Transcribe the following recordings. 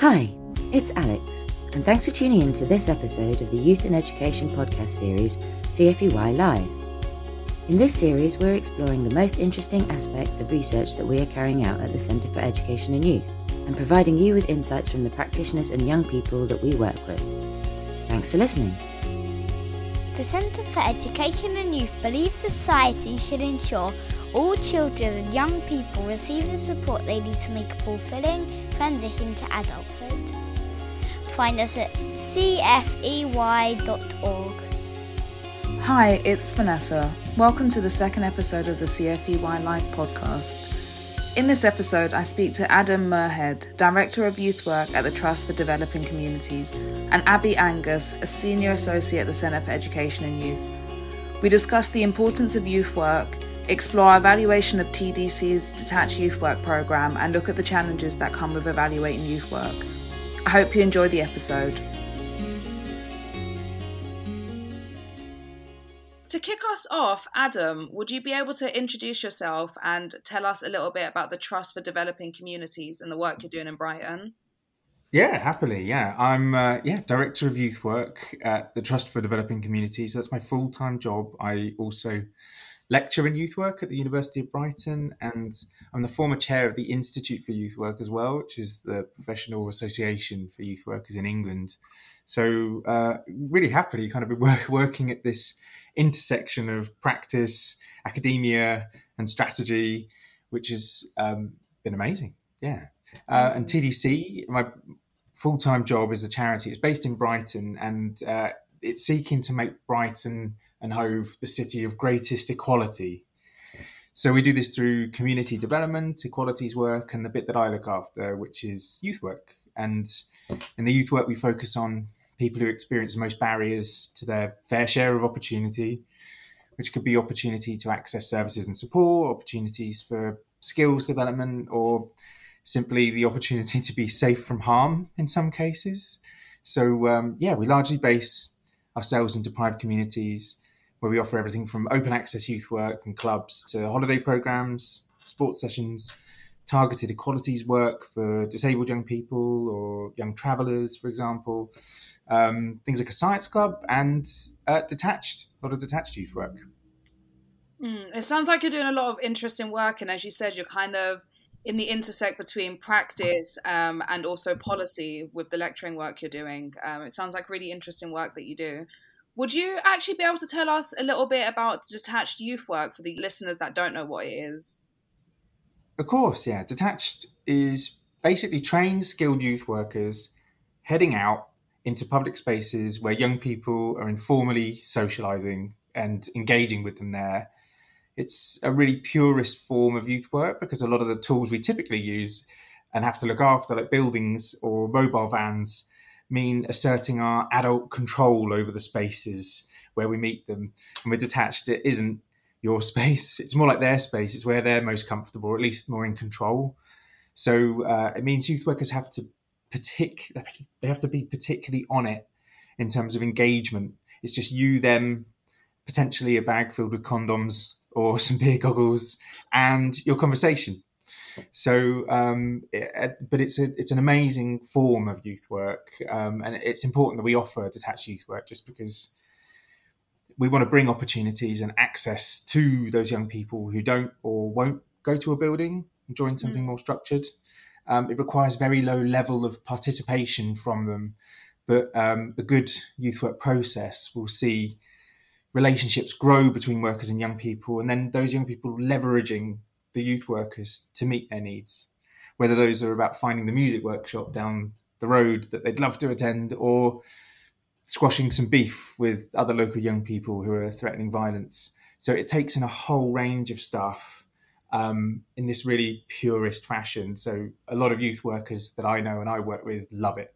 Hi, it's Alex, and thanks for tuning in to this episode of the Youth and Education podcast series, CFEY Live. In this series, we're exploring the most interesting aspects of research that we are carrying out at the Centre for Education and Youth and providing you with insights from the practitioners and young people that we work with. Thanks for listening. The Centre for Education and Youth believes society should ensure all children and young people receive the support they need to make a fulfilling transition to adulthood. Find us at cfey.org. Hi, it's Vanessa. Welcome to the second episode of the CFEY Live podcast. In this episode, I speak to Adam Muirhead, Director of Youth Work at the Trust for Developing Communities, and Abi Angus, a Senior Associate at the Centre for Education and Youth. We discuss the importance of youth work, explore evaluation of TDC's Detached Youth Work programme, and look at the challenges that come with evaluating youth work. I hope you enjoy the episode. To kick us off, Adam, would you be able to introduce yourself and tell us a little bit about the Trust for Developing Communities and the work you're doing in Brighton? Yeah, happily. Yeah, I'm uh, yeah director of youth work at the Trust for Developing Communities. That's my full time job. I also lecture in youth work at the University of Brighton, and I'm the former chair of the Institute for Youth Work as well, which is the professional association for youth workers in England. So, uh, really happily, kind of been work, working at this intersection of practice, academia, and strategy, which has um, been amazing. Yeah. Uh, and TDC, my full time job is a charity. It's based in Brighton and uh, it's seeking to make Brighton and Hove the city of greatest equality. So we do this through community development, equalities work, and the bit that I look after, which is youth work. And in the youth work, we focus on people who experience the most barriers to their fair share of opportunity, which could be opportunity to access services and support, opportunities for skills development, or simply the opportunity to be safe from harm in some cases. So, um, yeah, we largely base ourselves in deprived communities where we offer everything from open access youth work and clubs to holiday programs, sports sessions, targeted equalities work for disabled young people or young travellers, for example, um, things like a science club and uh, detached, a lot of detached youth work. Mm, it sounds like you're doing a lot of interesting work, and as you said, you're kind of in the intersect between practice um, and also policy with the lecturing work you're doing. Um, it sounds like really interesting work that you do. Would you actually be able to tell us a little bit about detached youth work for the listeners that don't know what it is? Of course, yeah. Detached is basically trained, skilled youth workers heading out into public spaces where young people are informally socializing and engaging with them there it's a really purist form of youth work because a lot of the tools we typically use and have to look after, like buildings or mobile vans, mean asserting our adult control over the spaces where we meet them. And we're detached, it isn't your space, it's more like their space, it's where they're most comfortable, or at least more in control. So uh, it means youth workers have to partic- they have to be particularly on it in terms of engagement. It's just you, them, potentially a bag filled with condoms or some beer goggles and your conversation. So, um, it, but it's a, it's an amazing form of youth work, um, and it's important that we offer detached youth work just because we want to bring opportunities and access to those young people who don't or won't go to a building and join something mm. more structured. Um, it requires very low level of participation from them, but um, a good youth work process will see relationships grow between workers and young people, and then those young people leveraging the youth workers to meet their needs. Whether those are about finding the music workshop down the road that they'd love to attend, or squashing some beef with other local young people who are threatening violence. So it takes in a whole range of stuff um, in this really purist fashion. So a lot of youth workers that I know and I work with love it.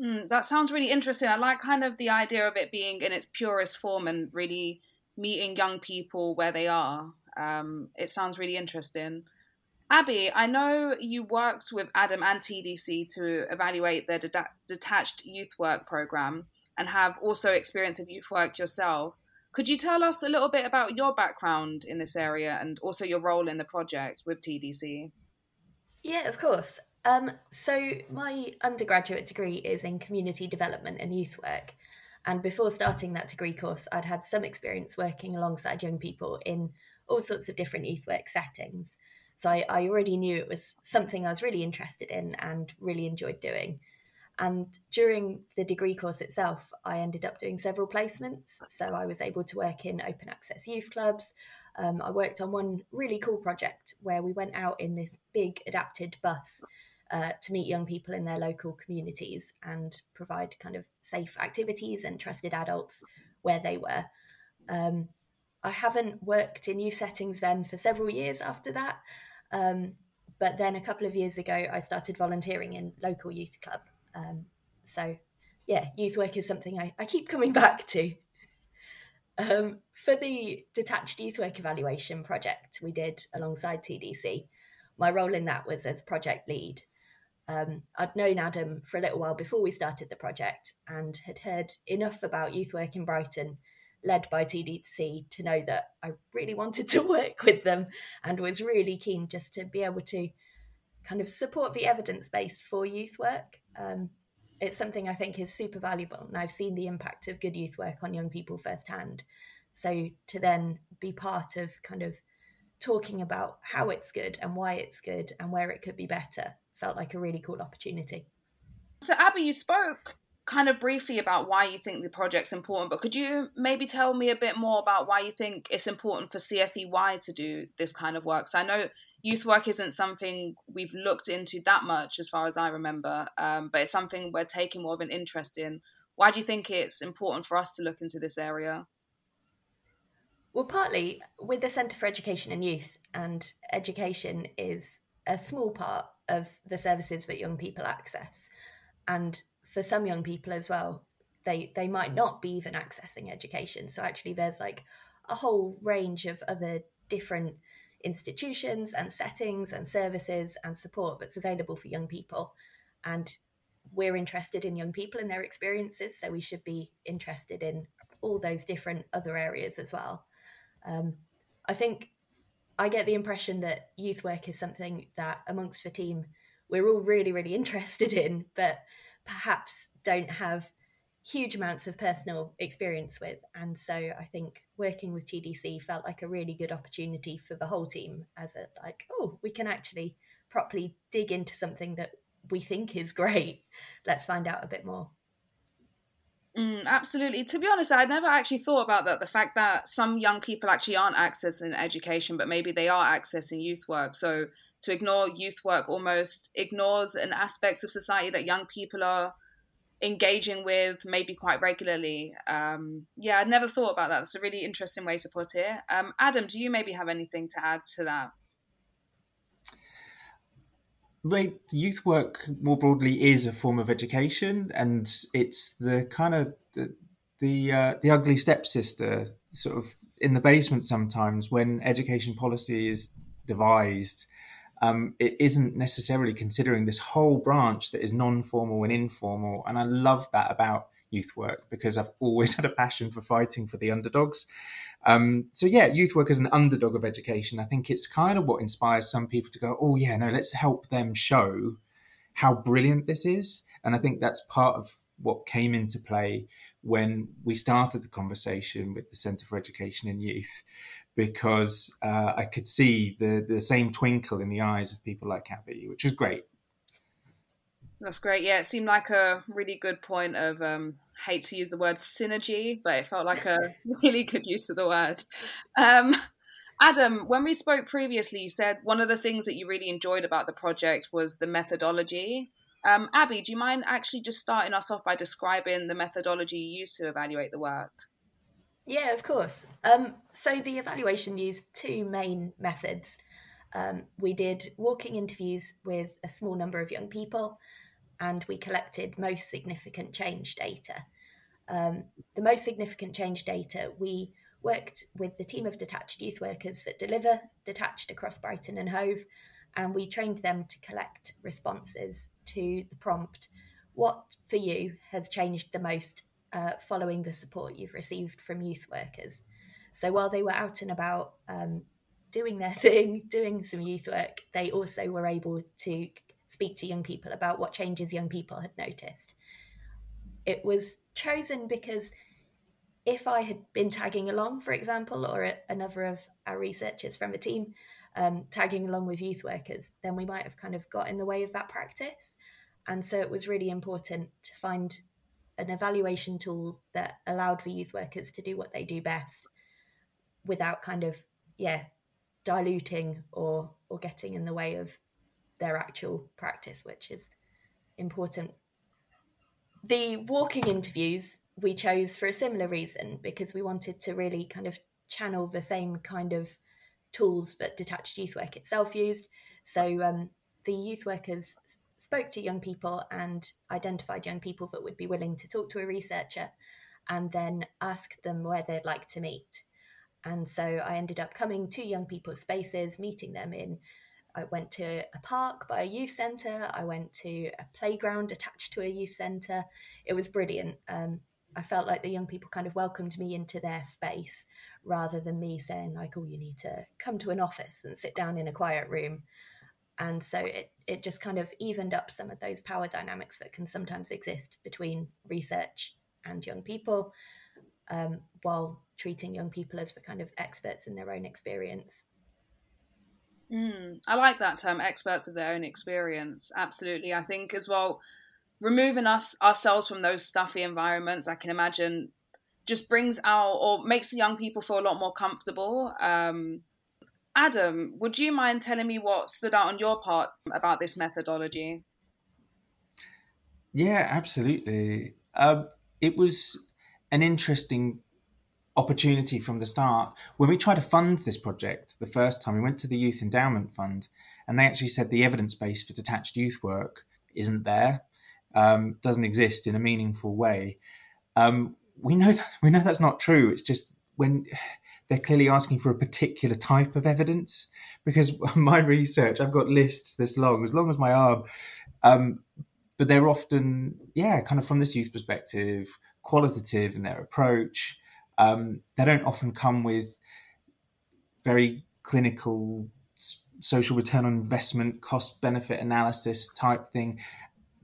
Mm, that sounds really interesting. I like kind of the idea of it being in its purest form and really meeting young people where they are. Um, it sounds really interesting. Abi, I know you worked with Adam and TDC to evaluate their de- detached youth work program and have also experience of youth work yourself. Could you tell us a little bit about your background in this area and also your role in the project with TDC? Yeah, of course. Um, so, my undergraduate degree is in community development and youth work. And before starting that degree course, I'd had some experience working alongside young people in all sorts of different youth work settings. So, I, I already knew it was something I was really interested in and really enjoyed doing. And during the degree course itself, I ended up doing several placements. So I was able to work in open access youth clubs. Um, I worked on one really cool project where we went out in this big adapted bus uh, to meet young people in their local communities and provide kind of safe activities and trusted adults where they were. Um, I haven't worked in youth settings then for several years after that. Um, but then a couple of years ago, I started volunteering in local youth club um, so, yeah, youth work is something I, I keep coming back to. Um, for the detached youth work evaluation project we did alongside TDC, my role in that was as project lead. Um, I'd known Adam for a little while before we started the project and had heard enough about youth work in Brighton, led by TDC, to know that I really wanted to work with them and was really keen just to be able to kind of support the evidence base for youth work. Um, it's something I think is super valuable, and I've seen the impact of good youth work on young people firsthand. So to then be part of kind of talking about how it's good and why it's good and where it could be better felt like a really cool opportunity. So, Abi, you spoke kind of briefly about why you think the project's important, but could you maybe tell me a bit more about why you think it's important for CFEY to do this kind of work? So, I know youth work isn't something we've looked into that much, as far as I remember, um, but it's something we're taking more of an interest in. Why do you think it's important for us to look into this area? Well, partly with the Centre for Education and Youth, and education is a small part of the services that young people access. And for some young people as well, they, they might not be even accessing education. So actually, there's like a whole range of other different institutions and settings and services and support that's available for young people. And we're interested in young people and their experiences, so we should be interested in all those different other areas as well. Um, I think I get the impression that youth work is something that amongst the team we're all really, really interested in, but perhaps don't have huge amounts of personal experience with. And so I think working with TDC felt like a really good opportunity for the whole team as a like, oh, we can actually properly dig into something that we think is great. Let's find out a bit more. Mm, absolutely. To be honest, I'd never actually thought about that. The fact that some young people actually aren't accessing education, but maybe they are accessing youth work. So to ignore youth work almost ignores an aspects of society that young people are engaging with maybe quite regularly. Um, yeah, I'd never thought about that. That's a really interesting way to put it. Um, Adam, do you maybe have anything to add to that? Right, youth work more broadly is a form of education, and it's the kind of the the, uh, the ugly stepsister, sort of in the basement sometimes when education policy is devised um, it isn't necessarily considering this whole branch that is non-formal and informal. And I love that about youth work because I've always had a passion for fighting for the underdogs. Um, so yeah, youth work as an underdog of education, I think it's kind of what inspires some people to go, oh yeah, no, let's help them show how brilliant this is. And I think that's part of what came into play when we started the conversation with the Centre for Education and Youth, because uh, I could see the the same twinkle in the eyes of people like Abi, which was great. That's great. Yeah, it seemed like a really good point of um, hate to use the word synergy, but it felt like a really good use of the word. Um, Adam, when we spoke previously, you said one of the things that you really enjoyed about the project was the methodology. Um, Abi, do you mind actually just starting us off by describing the methodology you used to evaluate the work? Yeah, of course. Um, so the evaluation used two main methods. Um, we did walking interviews with a small number of young people, and we collected most significant change data. Um, the most significant change data, we worked with the team of detached youth workers that deliver detached across Brighton and Hove, and we trained them to collect responses to the prompt What for you has changed the most uh, following the support you've received from youth workers. So while they were out and about um, doing their thing, doing some youth work, they also were able to speak to young people about what changes young people had noticed. It was chosen because if I had been tagging along, for example, or another of our researchers from a team um, tagging along with youth workers, then we might have kind of got in the way of that practice. And so it was really important to find an evaluation tool that allowed for youth workers to do what they do best without kind of, yeah, diluting or or getting in the way of their actual practice, which is important. The walking interviews we chose for a similar reason because we wanted to really kind of channel the same kind of tools that detached youth work itself used. So um, the youth workers spoke to young people and identified young people that would be willing to talk to a researcher and then asked them where they'd like to meet. And so I ended up coming to young people's spaces, meeting them in. I went to a park by a youth centre. I went to a playground attached to a youth centre. It was brilliant. Um, I felt like the young people kind of welcomed me into their space rather than me saying like, "Oh, you need to come to an office and sit down in a quiet room." And so it it just kind of evened up some of those power dynamics that can sometimes exist between research and young people, um, while treating young people as the kind of experts in their own experience. Mm, I like that term, experts of their own experience. Absolutely, I think as well removing us ourselves from those stuffy environments, I can imagine, just brings out or makes the young people feel a lot more comfortable. Um, Adam, would you mind telling me what stood out on your part about this methodology? Yeah, absolutely. Uh, it was an interesting opportunity from the start. When we tried to fund this project the first time, we went to the Youth Endowment Fund, and they actually said the evidence base for detached youth work isn't there um, doesn't exist in a meaningful way. Um, we know that we know that's not true. It's just when they're clearly asking for a particular type of evidence. Because my research, I've got lists this long, as long as my arm, um, but they're often, yeah, kind of from this youth perspective, qualitative in their approach. Um, they don't often come with very clinical social return on investment, cost benefit analysis type thing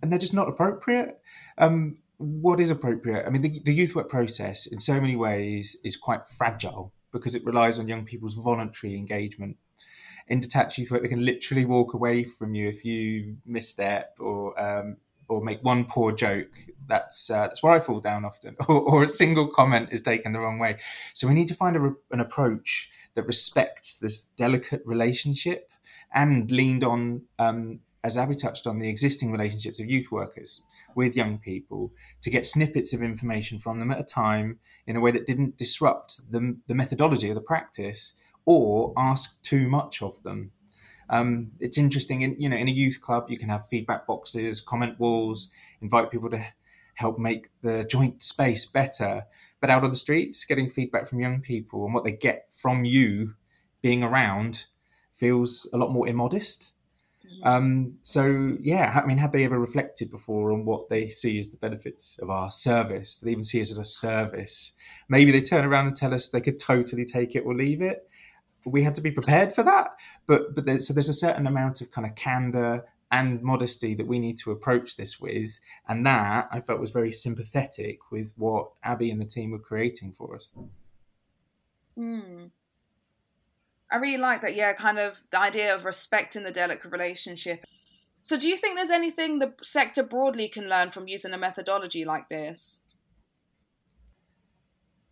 and they're just not appropriate. Um, what is appropriate? I mean, the, the youth work process in so many ways is quite fragile because it relies on young people's voluntary engagement. In detached youth work, they can literally walk away from you if you misstep or um, or make one poor joke. That's uh, that's where I fall down often, or, or, a single comment is taken the wrong way. So we need to find a, an approach that respects this delicate relationship and leaned on um, as Abi touched on, the existing relationships of youth workers with young people to get snippets of information from them at a time in a way that didn't disrupt the, the methodology of the practice or ask too much of them. Um, it's interesting, in, you know, in a youth club, you can have feedback boxes, comment walls, invite people to help make the joint space better. But out on the streets, getting feedback from young people and what they get from you being around feels a lot more immodest um, so yeah, I mean, have they ever reflected before on what they see as the benefits of our service? They even see us as a service. Maybe they turn around and tell us they could totally take it or leave it. We had to be prepared for that. But but so there's a certain amount of kind of candor and modesty that we need to approach this with, and that I felt was very sympathetic with what Abi and the team were creating for us. Mm. I really like that. Yeah, kind of the idea of respecting the delicate relationship. So, do you think there's anything the sector broadly can learn from using a methodology like this?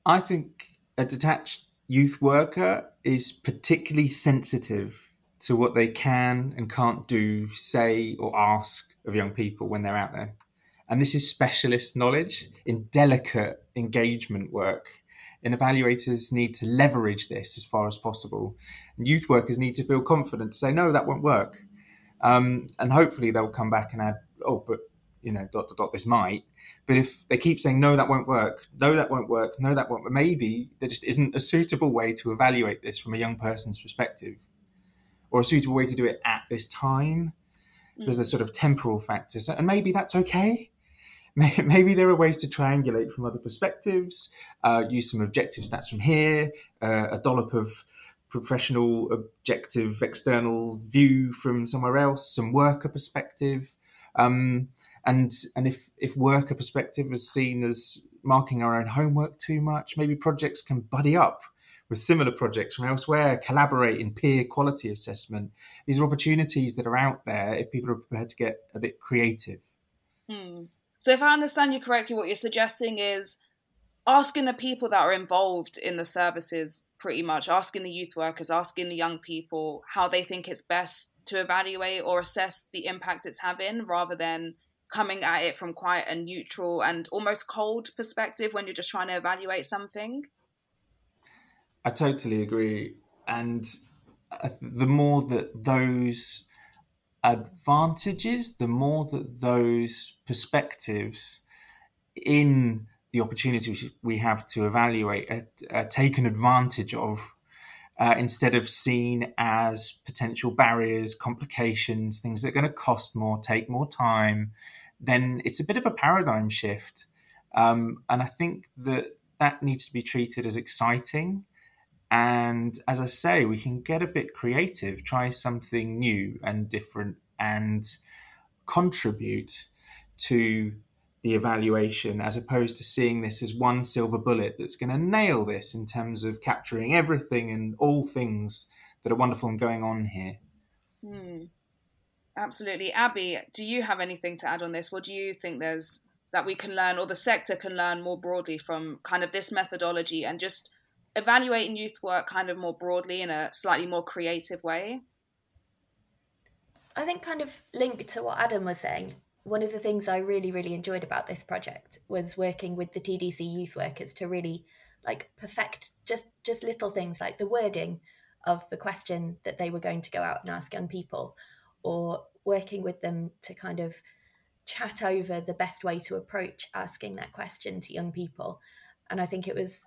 I think a detached youth worker is particularly sensitive to what they can and can't do, say, or ask of young people when they're out there. And this is specialist knowledge in delicate engagement work and evaluators need to leverage this as far as possible. And youth workers need to feel confident to say, no, that won't work. Um, and hopefully they'll come back and add, oh, but you know, dot, dot, dot, this might. But if they keep saying, no, that won't work, no, that won't work, no, that won't, maybe there just isn't a suitable way to evaluate this from a young person's perspective or a suitable way to do it at this time. Mm. There's a sort of temporal factor. So, and maybe that's okay maybe there are ways to triangulate from other perspectives, uh, use some objective stats from here, uh, a dollop of professional, objective, external view from somewhere else, some worker perspective. Um, and and if, if worker perspective is seen as marking our own homework too much, maybe projects can buddy up with similar projects from elsewhere, collaborate in peer quality assessment. These are opportunities that are out there if people are prepared to get a bit creative. Hmm. So, if I understand you correctly, what you're suggesting is asking the people that are involved in the services, pretty much asking the youth workers, asking the young people how they think it's best to evaluate or assess the impact it's having rather than coming at it from quite a neutral and almost cold perspective when you're just trying to evaluate something. I totally agree. And uh, the more that those advantages, the more that those perspectives in the opportunities we have to evaluate are, are taken advantage of uh, instead of seen as potential barriers, complications, things that are going to cost more, take more time, then it's a bit of a paradigm shift. Um, and I think that that needs to be treated as exciting. And as I say, we can get a bit creative, try something new and different, and contribute to the evaluation as opposed to seeing this as one silver bullet that's going to nail this in terms of capturing everything and all things that are wonderful and going on here. Hmm. Absolutely. Abi, do you have anything to add on this? What do you think there's that we can learn or the sector can learn more broadly from kind of this methodology and just evaluating youth work kind of more broadly in a slightly more creative way? I think kind of linked to what Adam was saying, one of the things I really, really enjoyed about this project was working with the TDC youth workers to really like perfect just just little things like the wording of the question that they were going to go out and ask young people, or working with them to kind of chat over the best way to approach asking that question to young people. And I think it was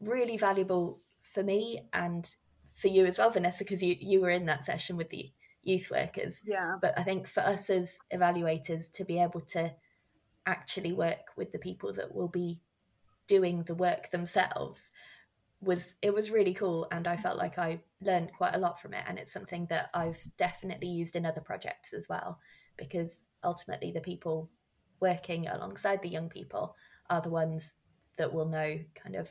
really valuable for me and for you as well, Vanessa, because you, you were in that session with the youth workers. Yeah. But I think for us as evaluators to be able to actually work with the people that will be doing the work themselves was it was really cool and I felt like I learned quite a lot from it and it's something that I've definitely used in other projects as well because ultimately the people working alongside the young people are the ones that will know kind of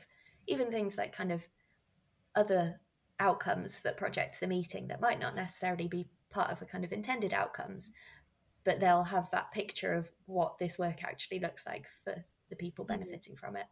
even things like kind of other outcomes that projects are meeting that might not necessarily be part of the kind of intended outcomes, but they'll have that picture of what this work actually looks like for the people mm. benefiting from it.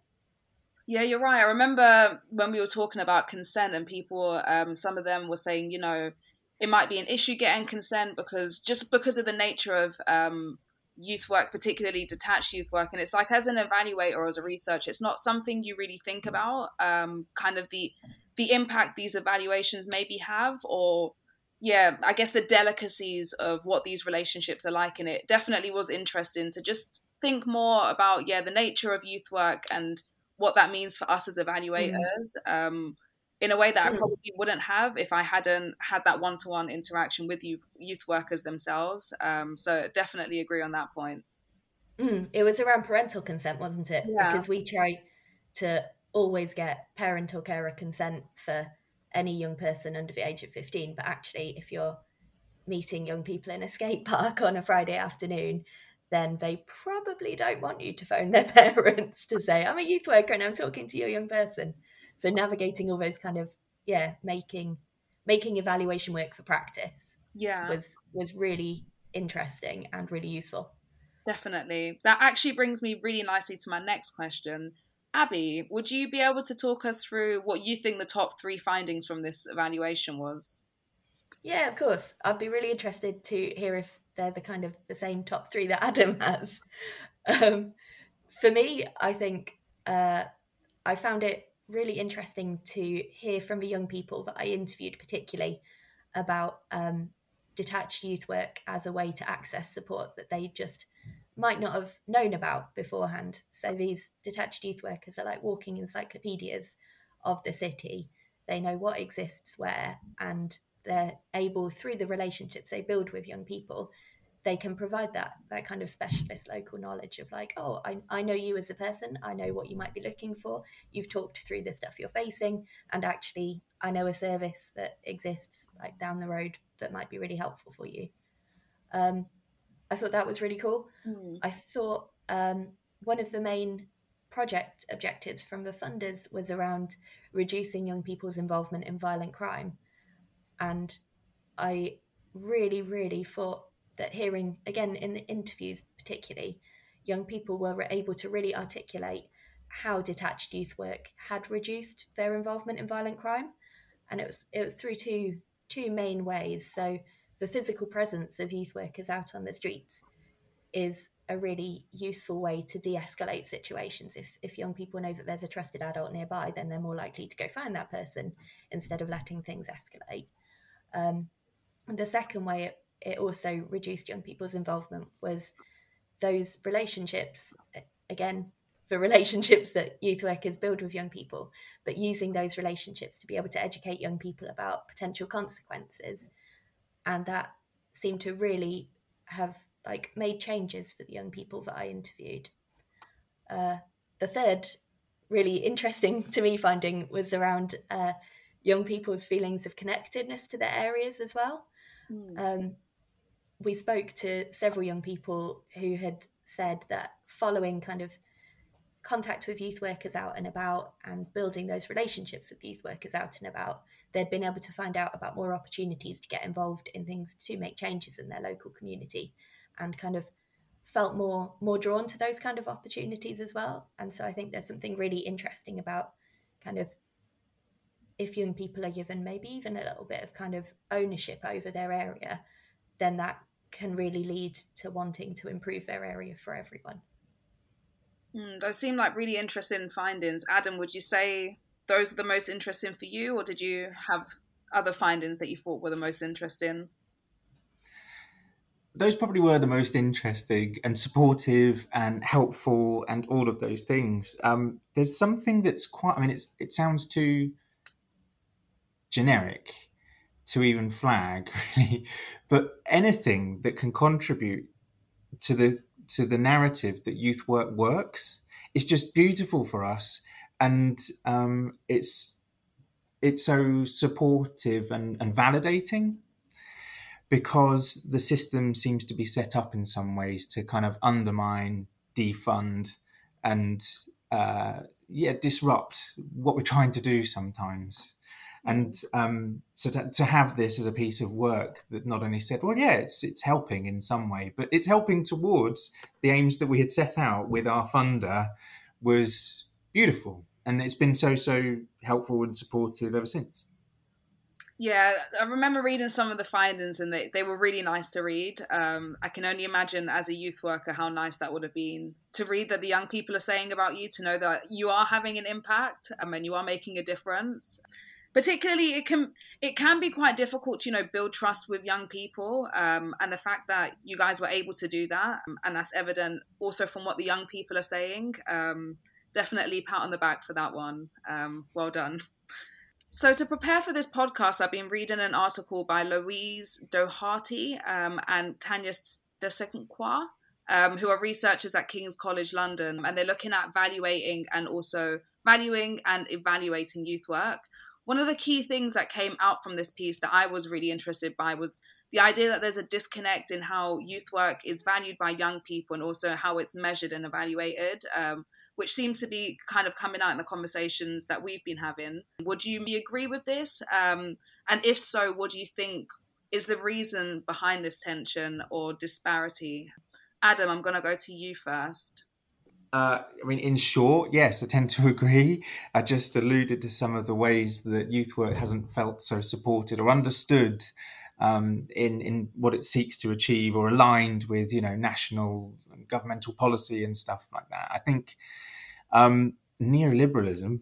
Yeah, you're right. I remember when we were talking about consent, and people, um, some of them were saying, you know, it might be an issue getting consent because just because of the nature of um, youth work, particularly detached youth work, and it's like as an evaluator or as a researcher, it's not something you really think about. Um, kind of the the impact these evaluations maybe have, or yeah, I guess the delicacies of what these relationships are like. And it definitely was interesting to just think more about, yeah, the nature of youth work and what that means for us as evaluators mm. um, in a way that. I probably wouldn't have if I hadn't had that one to one interaction with you, youth workers themselves. Um, so definitely agree on that point. Mm. It was around parental consent, wasn't it? Yeah. Because we try to always get parental carer consent for any young person under the age of 15 but actually if you're meeting young people in a skate park on a friday afternoon then they probably don't want you to phone their parents to say i'm a youth worker and i'm talking to your young person so navigating all those kind of yeah making making evaluation work for practice yeah was was really interesting and really useful definitely that actually brings me really nicely to my next question Abby, would you be able to talk us through what you think the top three findings from this evaluation was? Yeah, of course. I'd be really interested to hear if they're the kind of the same top three that Adam has. Um, for me, I think uh, I found it really interesting to hear from the young people that I interviewed, particularly about um, detached youth work as a way to access support that they just might not have known about beforehand. So these detached youth workers are like walking encyclopedias of the city. They know what exists where, and they're able, through the relationships they build with young people, they can provide that that kind of specialist local knowledge of like oh I, I know you as a person. I know what you might be looking for. You've talked through the stuff you're facing and actually i know a service that exists like down the road that might be really helpful for you. Um, i thought that was really cool. Mm. i thought um, one of the main project objectives from the funders was around reducing young people's involvement in violent crime. And i really really thought that hearing again in the interviews particularly young people were able to really articulate how detached youth work had reduced their involvement in violent crime. And it was it was through two two main ways. So the physical presence of youth workers out on the streets is a really useful way to de-escalate situations. If if young people know that there's a trusted adult nearby then they're more likely to go find that person instead of letting things escalate. Um, the second way it it also reduced young people's involvement was those relationships again the relationships that youth workers build with young people but using those relationships to be able to educate young people about potential consequences. And that seemed to really have like made changes for the young people that i interviewed. Uh, the third really interesting to me finding was around uh, young people's feelings of connectedness to their areas as well. Mm. um, we spoke to several young people who had said that following kind of contact with youth workers out and about and building those relationships with youth workers out and about, they'd been able to find out about more opportunities to get involved in things to make changes in their local community and kind of felt more more drawn to those kind of opportunities as well. And so I think there's something really interesting about kind of if young people are given maybe even a little bit of kind of ownership over their area then that can really lead to wanting to improve their area for everyone. Mm, those seem like really interesting findings. Adam, would you say those are the most interesting for you, or did you have other findings that you thought were the most interesting? Those probably were the most interesting and supportive and helpful and all of those things. Um, there's something that's quite, I mean, it's, it sounds too generic to even flag really. But anything that can contribute to the to the narrative that youth work works is just beautiful for us. And um, it's it's so supportive and, and validating because the system seems to be set up in some ways to kind of undermine defund and uh, yeah disrupt what we're trying to do sometimes and um, so to, to, have this as a piece of work that not only said, well, yeah, it's it's helping in some way, but it's helping towards the aims that we had set out with our funder was beautiful, and it's been so so helpful and supportive ever since. Yeah, I remember reading some of the findings, and they, they were really nice to read. Um, I can only imagine as a youth worker how nice that would have been to read that the young people are saying about you, to know that you are having an impact um, and you are making a difference particularly it can it can be quite difficult to you know build trust with young people um, and the fact that you guys were able to do that um, and that's evident also from what the young people are saying um, definitely pat on the back for that one um, well done. So to prepare for this podcast i've been reading an article by louise doherty um, and tanya de um, who are researchers at king's college london and they're looking at valuating and also valuing and evaluating youth work one of the key things that came out from this piece that I was really interested by was the idea that there's a disconnect in how youth work is valued by young people and also how it's measured and evaluated, um, which seems to be kind of coming out in the conversations that we've been having. Would you agree with this? Um, and if so, what do you think is the reason behind this tension or disparity? Adam, I'm going to go to you first. Uh, I mean, in short, yes, I tend to agree. I just alluded to some of the ways that youth work hasn't felt so supported or understood um, in in what it seeks to achieve or aligned with you know national and governmental policy and stuff like that. I think um, neoliberalism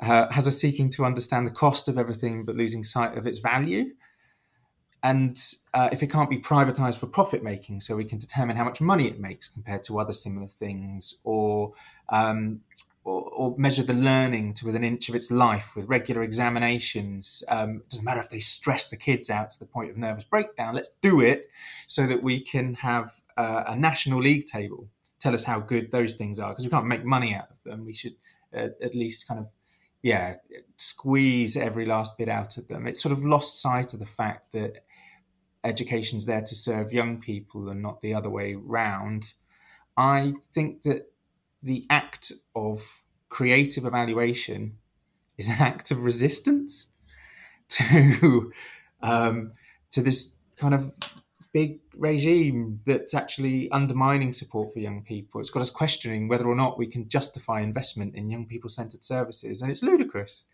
uh, has us seeking to understand the cost of everything but losing sight of its value and uh, if it can't be privatized for profit making, so we can determine how much money it makes compared to other similar things, or um, or, or, measure the learning to within an inch of its life with regular examinations. Um, it doesn't matter if they stress the kids out to the point of nervous breakdown. Let's do it so that we can have uh, a national league table tell us how good those things are because we can't make money out of them. We should uh, at least kind of yeah squeeze every last bit out of them. It's sort of lost sight of the fact that education's there to serve young people and not the other way round. I think that the act of creative evaluation is an act of resistance to um, to this kind of big regime that's actually undermining support for young people. It's got us questioning whether or not we can justify investment in young people centered services, and it's ludicrous.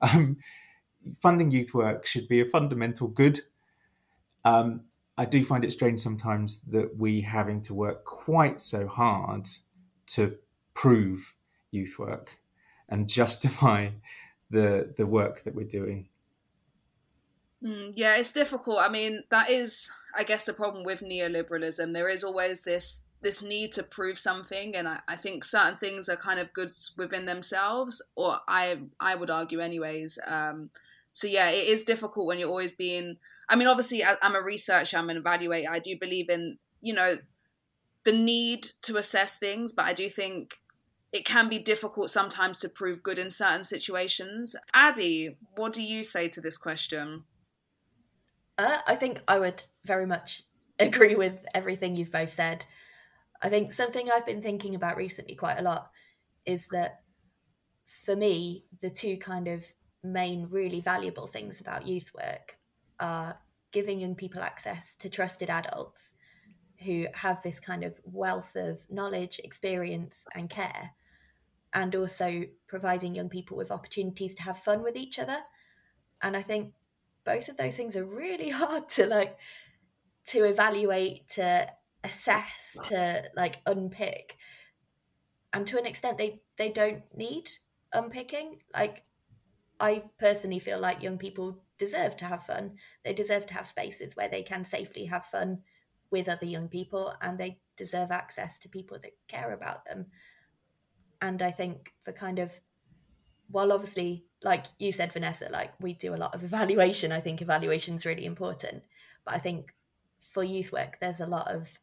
Um, funding youth work should be a fundamental good. Um, I do find it strange sometimes that we having to work quite so hard to prove youth work and justify the the work that we're doing. Mm, yeah, it's difficult. I mean, that is, I guess, the problem with neoliberalism. There is always this this need to prove something, and I, I think certain things are kind of good within themselves, or I I would argue, anyways. Um, so yeah, it is difficult when you're always being. I mean, obviously, I'm a researcher. I'm an evaluator. I do believe in you know the need to assess things, but I do think it can be difficult sometimes to prove good in certain situations. Abi, what do you say to this question? Uh, I think I would very much agree with everything you've both said. I think something I've been thinking about recently quite a lot is that for me, the two kind of main, really valuable things about youth work are giving young people access to trusted adults who have this kind of wealth of knowledge, experience, and care, and also providing young people with opportunities to have fun with each other. And I think both of those things are really hard to like to evaluate, to assess, to like unpick. And to an extent they they don't need unpicking. Like I personally feel like young people deserve to have fun. They deserve to have spaces where they can safely have fun with other young people and they deserve access to people that care about them. And I think for kind of, while obviously, like you said, Vanessa, like we do a lot of evaluation, I think evaluation is really important. But I think for youth work, there's a lot of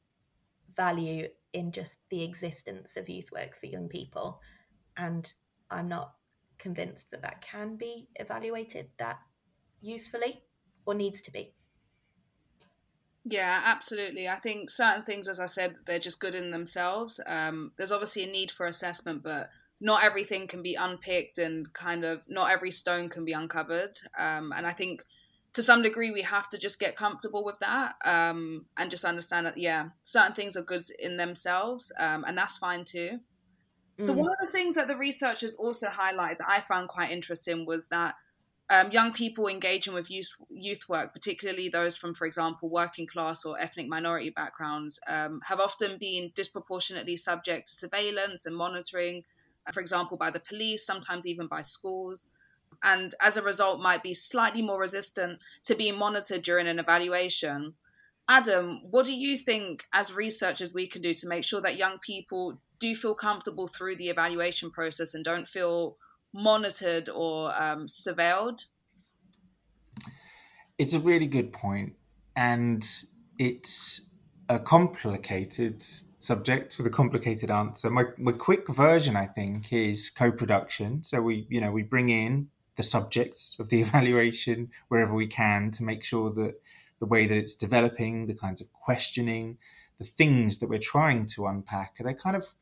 value in just the existence of youth work for young people. And I'm not convinced that that can be evaluated that usefully or needs to be. Yeah, absolutely. I think certain things, as I said, they're just good in themselves. Um, there's obviously a need for assessment, but not everything can be unpicked and kind of not every stone can be uncovered. Um, and I think to some degree we have to just get comfortable with that um, and just understand that, yeah, certain things are good in themselves um, and that's fine too. So, mm. one of the things that the researchers also highlighted that I found quite interesting was that um, young people engaging with youth, youth work, particularly those from, for example, working class or ethnic minority backgrounds, um, have often been disproportionately subject to surveillance and monitoring, uh, for example, by the police, sometimes even by schools. And as a result, might be slightly more resistant to being monitored during an evaluation. Adam, what do you think, as researchers, we can do to make sure that young people do feel comfortable through the evaluation process and don't feel monitored or um, surveilled? It's a really good point, and it's a complicated subject with a complicated answer. My, my quick version, I think, is co-production. So we, you know, we bring in the subjects of the evaluation wherever we can to make sure that the way that it's developing, the kinds of questioning, the things that we're trying to unpack, are they kind of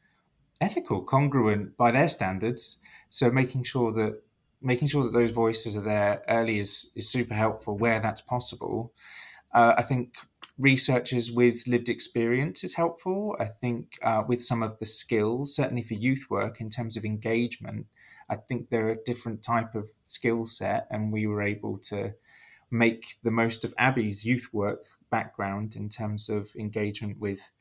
ethical, congruent by their standards. So making sure that making sure that those voices are there early is is super helpful where that's possible. Uh, I think researchers with lived experience is helpful. I think uh, with some of the skills, certainly for youth work in terms of engagement, I think they're a different type of skill set, and we were able to make the most of Abi's youth work background in terms of engagement with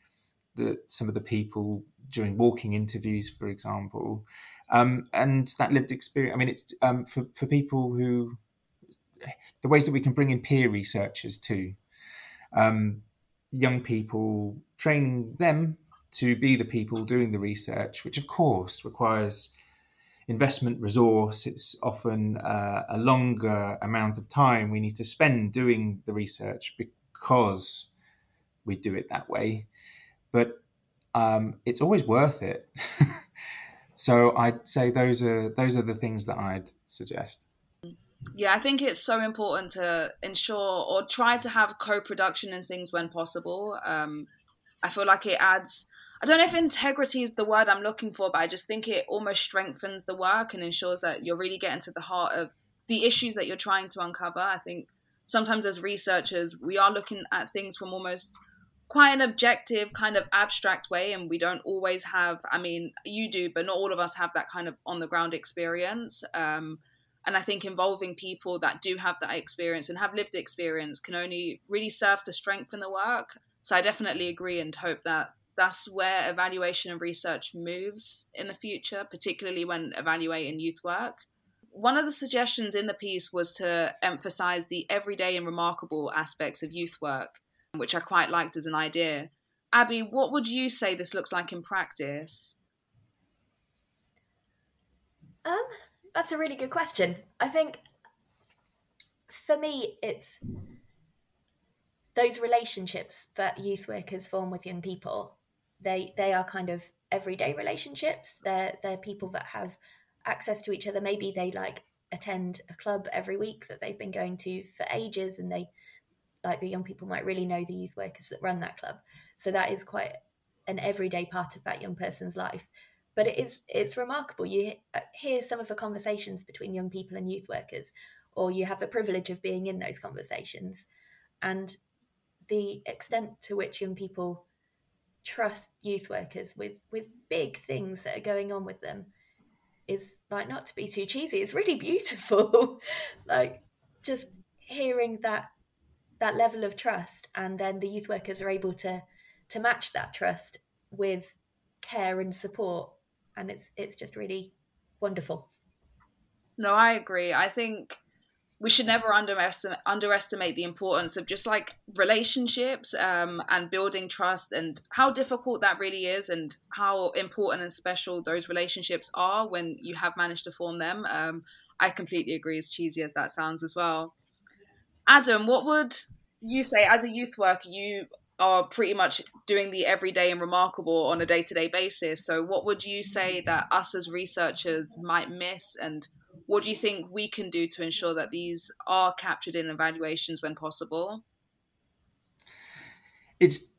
the, some of the people during walking interviews, for example, um, and that lived experience. I mean, it's um, for for people who the ways that we can bring in peer researchers too, um, young people, training them to be the people doing the research, which of course requires investment resource. It's often uh, a longer amount of time we need to spend doing the research because we do it that way. But um, it's always worth it. so I'd say those are those are the things that I'd suggest. Yeah, I think it's so important to ensure or try to have co-production in things when possible. Um, I feel like it adds I don't know if integrity is the word I'm looking for, but I just think it almost strengthens the work and ensures that you're really getting to the heart of the issues that you're trying to uncover. I think sometimes as researchers, we are looking at things from almost quite an objective, kind of abstract way, and we don't always have, I mean, you do, but not all of us have that kind of on the ground experience. Um, and I think involving people that do have that experience and have lived experience can only really serve to strengthen the work. So I definitely agree and hope that that's where evaluation and research moves in the future, particularly when evaluating youth work. One of the suggestions in the piece was to emphasize the everyday and remarkable aspects of youth work, which I quite liked as an idea. Abi, what would you say this looks like in practice? Um, that's a really good question. I think for me, it's those relationships that youth workers form with young people they they are kind of everyday relationships. They're they're people that have access to each other. Maybe they like attend a club every week that they've been going to for ages, and they like the young people might really know the youth workers that run that club. So that is quite an everyday part of that young person's life. But it is it's remarkable. You uh, hear some of the conversations between young people and youth workers, or you have the privilege of being in those conversations, and the extent to which young people trust youth workers with with big things that are going on with them is like not to be too cheesy it's really beautiful like just hearing that that level of trust and then the youth workers are able to to match that trust with care and support and it's it's just really wonderful no i agree i think we should never underestimate underestimate the importance of just like relationships um, and building trust and how difficult that really is and how important and special those relationships are when you have managed to form them. Um, I completely agree, as cheesy as that sounds as well. Adam, what would you say as a youth worker? You are pretty much doing the everyday and remarkable on a day to day basis. So, what would you say that us as researchers might miss and what do you think we can do to ensure that these are captured in evaluations when possible? It's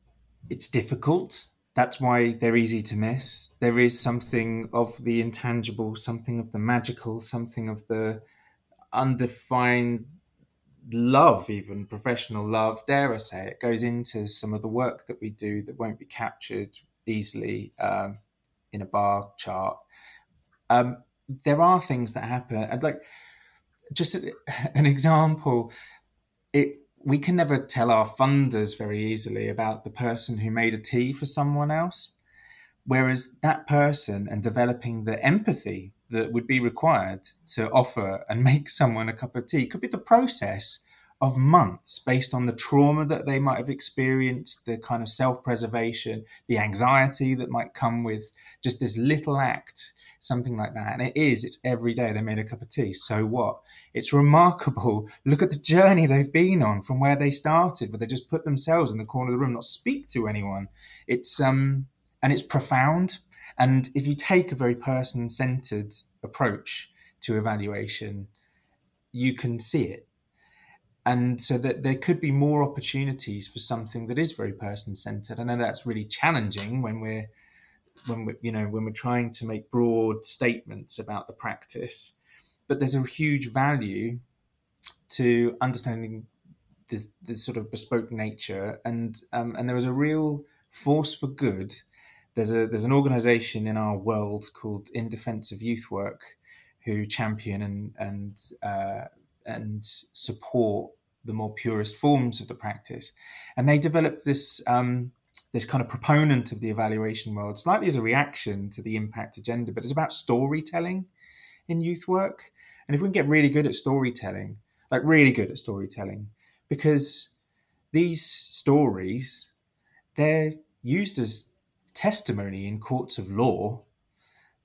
it's difficult. That's why they're easy to miss. There is something of the intangible, something of the magical, something of the undefined love, even professional love, dare I say it, goes into some of the work that we do that won't be captured easily um, in a bar chart. Um, there are things that happen. I'd like just an example. It we can never tell our funders very easily about the person who made a tea for someone else, whereas that person and developing the empathy that would be required to offer and make someone a cup of tea could be the process of months based on the trauma that they might have experienced, the kind of self preservation, the anxiety that might come with just this little act something like that. And it is, it's every day they made a cup of tea. So what? It's remarkable. Look at the journey they've been on from where they started, where they just put themselves in the corner of the room, not speak to anyone. It's, um, and it's profound. And if you take a very person centered approach to evaluation, you can see it. And so that there could be more opportunities for something that is very person centered. I know that's really challenging when we're when we you know when we're trying to make broad statements about the practice but there's a huge value to understanding the, the sort of bespoke nature and um, and there is a real force for good there's a there's an organization in our world called in defense of youth work who champion and and uh, and support the more purest forms of the practice and they developed this um, this kind of proponent of the evaluation world, slightly as a reaction to the impact agenda, but it's about storytelling in youth work. And if we can get really good at storytelling, like really good at storytelling, because these stories, they're used as testimony in courts of law.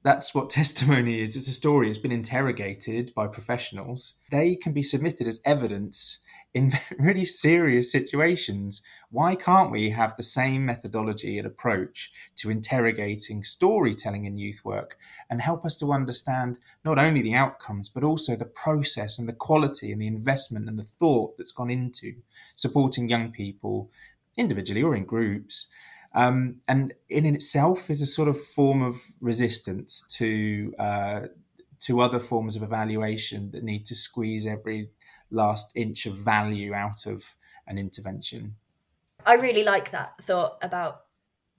that's what testimony is. It's a story. It's been interrogated by professionals. They can be submitted as evidence in really serious situations. Why can't we have the same methodology and approach to interrogating storytelling in youth work and help us to understand not only the outcomes, but also the process and the quality and the investment and the thought that's gone into supporting young people individually or in groups? Um, and in itself is a sort of form of resistance to uh, to other forms of evaluation that need to squeeze every last inch of value out of an intervention. I really like that thought about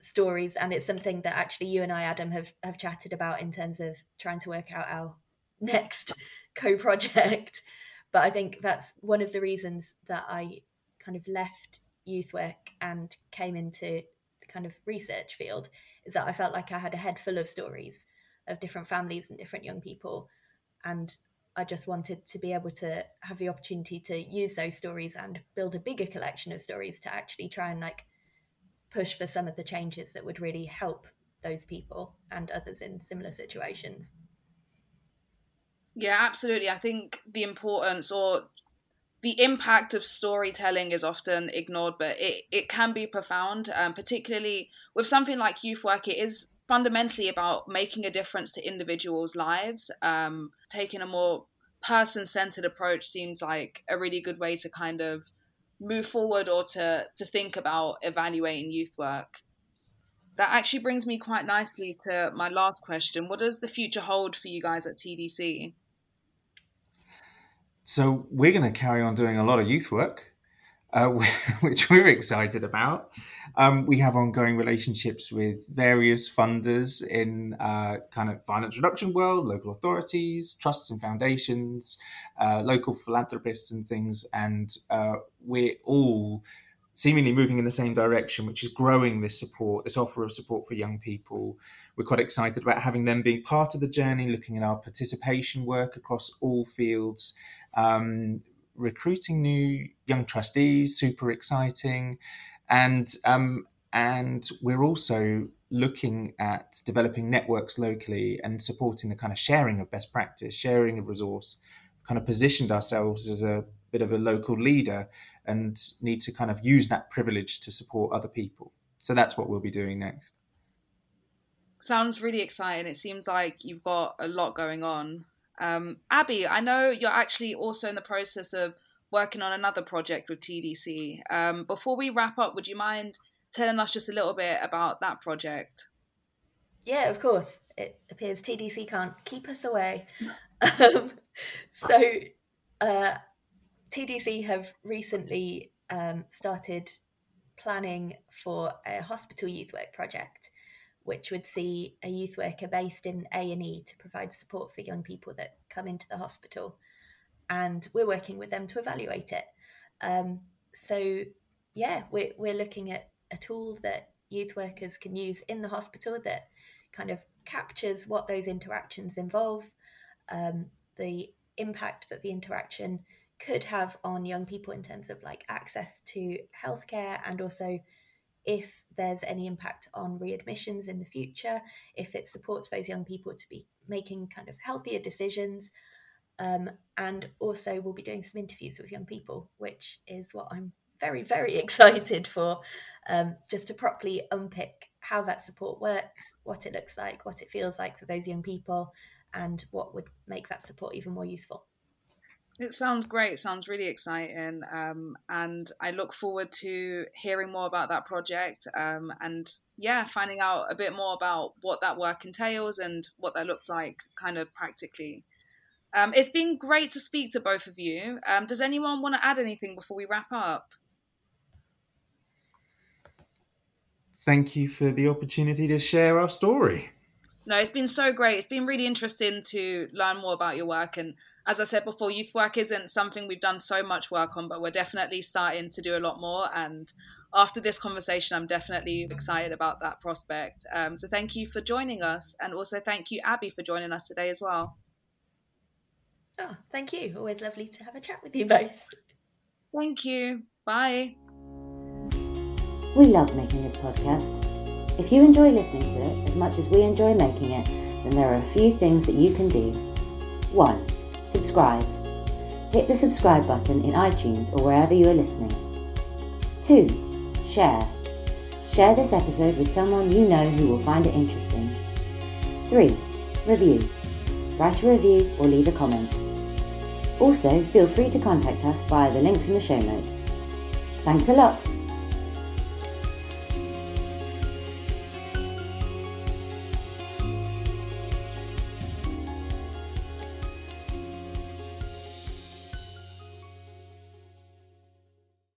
stories, and it's something that actually you and I, Adam, have have chatted about in terms of trying to work out our next co-project. But I think that's one of the reasons that I kind of left youth work and came into kind of research field is that I felt like I had a head full of stories of different families and different young people and I just wanted to be able to have the opportunity to use those stories and build a bigger collection of stories to actually try and like push for some of the changes that would really help those people and others in similar situations. Yeah, absolutely. I think the importance or the impact of storytelling is often ignored, but it, it can be profound, um, particularly with something like youth work. It is fundamentally about making a difference to individuals' lives. Um, taking a more person centered approach seems like a really good way to kind of move forward or to, to think about evaluating youth work. That actually brings me quite nicely to my last question. What does the future hold for you guys at TDC? So, we're going to carry on doing a lot of youth work uh, which we're excited about. Um, we have ongoing relationships with various funders in uh, kind of violence reduction world, local authorities, trusts and foundations, uh, local philanthropists and things, and uh, we're all seemingly moving in the same direction, which is growing this support, this offer of support for young people. We're quite excited about having them being part of the journey, looking at our participation work across all fields. Um, recruiting new young trustees, super exciting, and um, and we're also looking at developing networks locally and supporting the kind of sharing of best practice, sharing of resource. Kind of positioned ourselves as a bit of a local leader and need to kind of use that privilege to support other people. So that's what we'll be doing next. Sounds really exciting. It seems like you've got a lot going on. Um, Abi, I know you're actually also in the process of working on another project with TDC. Um, before we wrap up, would you mind telling us just a little bit about that project? Yeah, of course. It appears TDC can't keep us away. um, so, uh, TDC have recently um, started planning for a hospital youth work project which would see a youth worker based in A&E to provide support for young people that come into the hospital. And we're working with them to evaluate it. Um, so, yeah, we're, we're looking at a tool that youth workers can use in the hospital that kind of captures what those interactions involve, um, the impact that the interaction could have on young people in terms of like access to healthcare and also if there's any impact on readmissions in the future, if it supports those young people to be making kind of healthier decisions. Um, and also, we'll be doing some interviews with young people, which is what I'm very, very excited for, um, just to properly unpick how that support works, what it looks like, what it feels like for those young people, and what would make that support even more useful. It sounds great. It sounds really exciting. Um, and I look forward to hearing more about that project um, and, yeah, finding out a bit more about what that work entails and what that looks like kind of practically. Um, it's been great to speak to both of you. Um, does anyone want to add anything before we wrap up? Thank you for the opportunity to share our story. No, it's been so great. It's been really interesting to learn more about your work and as I said before, youth work isn't something we've done so much work on, but we're definitely starting to do a lot more. And after this conversation, I'm definitely excited about that prospect. Um, so thank you for joining us. And also thank you, Abi, for joining us today as well. Oh, thank you. Always lovely to have a chat with you both. Thank you. Bye. We love making this podcast. If you enjoy listening to it as much as we enjoy making it, then there are a few things that you can do. 1. Subscribe. Hit the subscribe button in iTunes or wherever you are listening. 2. Share. Share this episode with someone you know who will find it interesting. 3. Review. Write a review or leave a comment. Also, feel free to contact us via the links in the show notes. Thanks a lot!